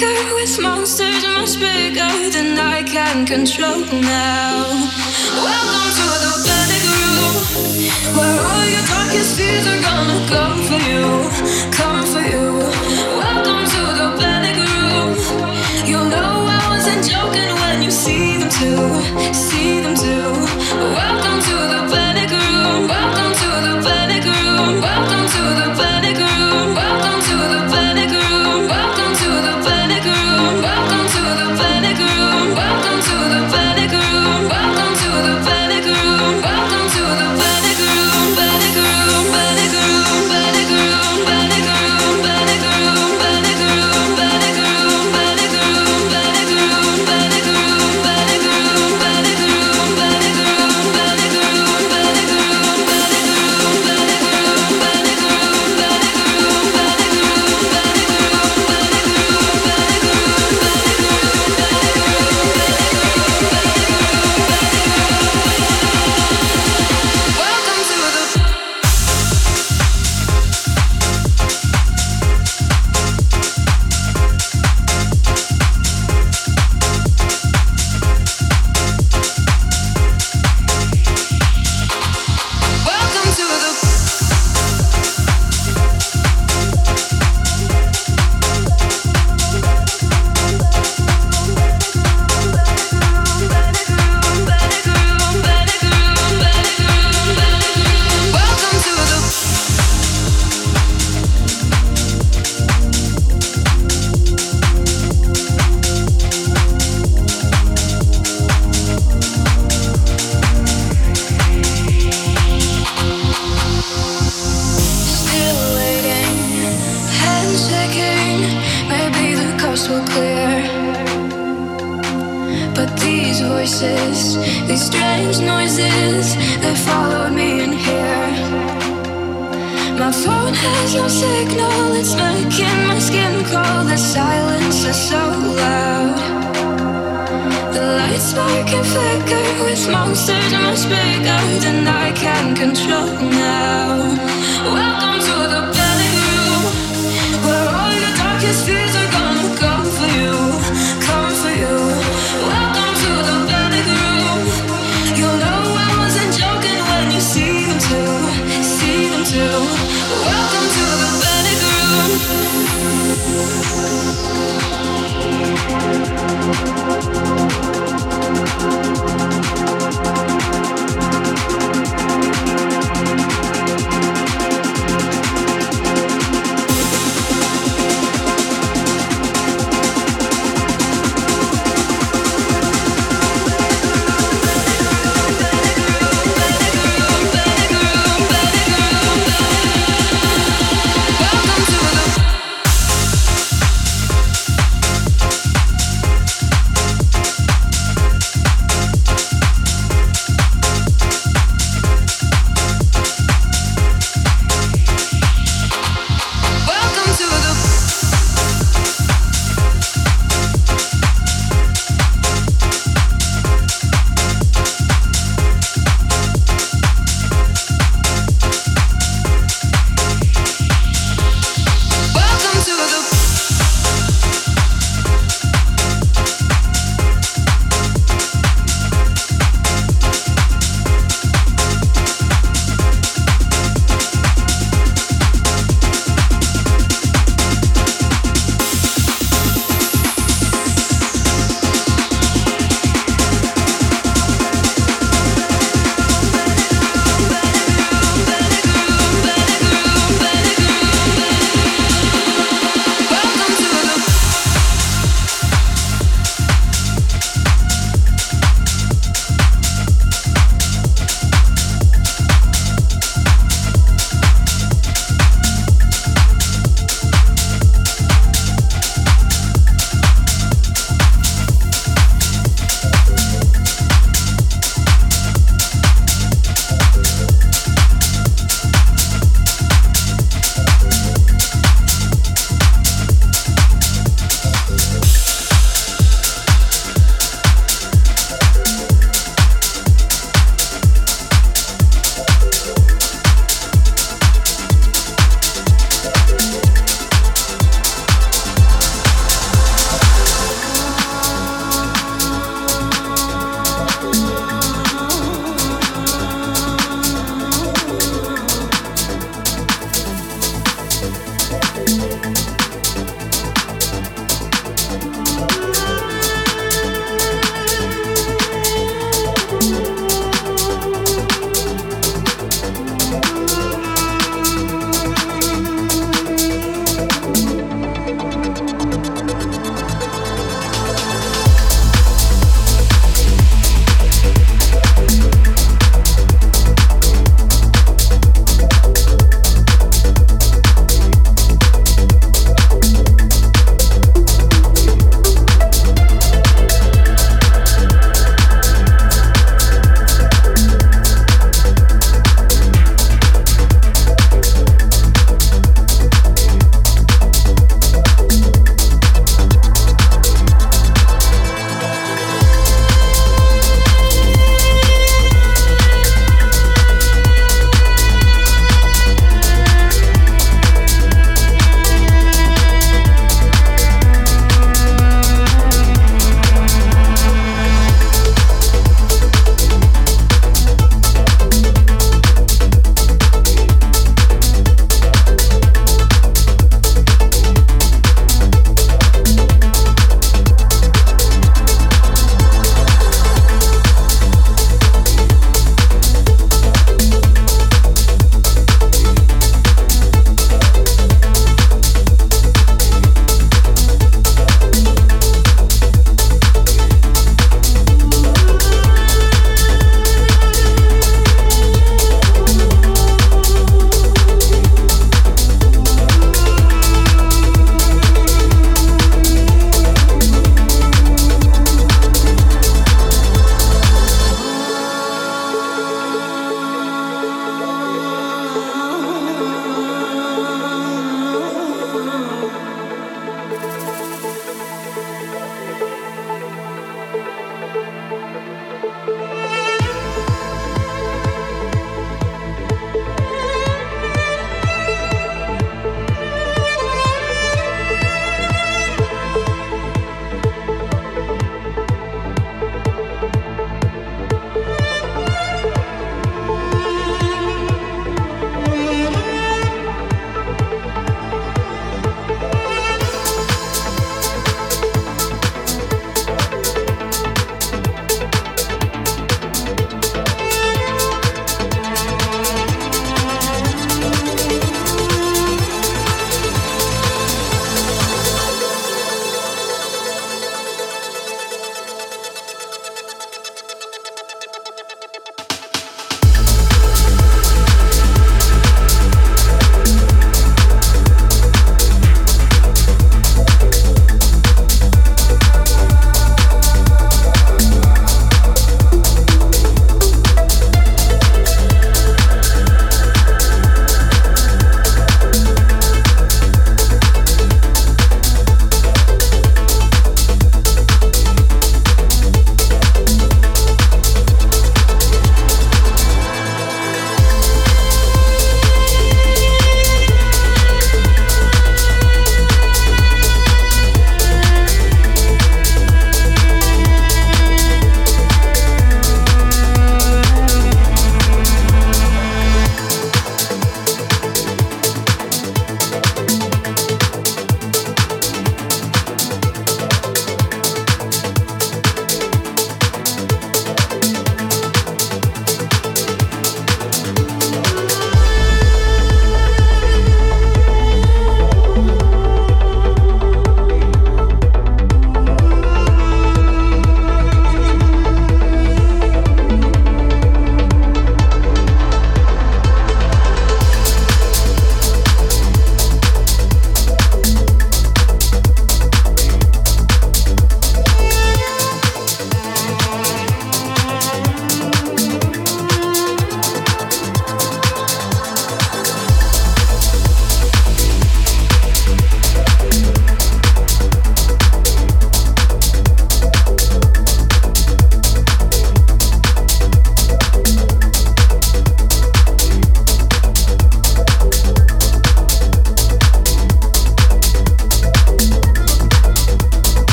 liquor with monsters much bigger than I can control now. Welcome to the panic room, where all your darkest fears are gonna come for you, come for you. Welcome to the panic room. You know I wasn't joking when you see them too, see them too. Welcome to the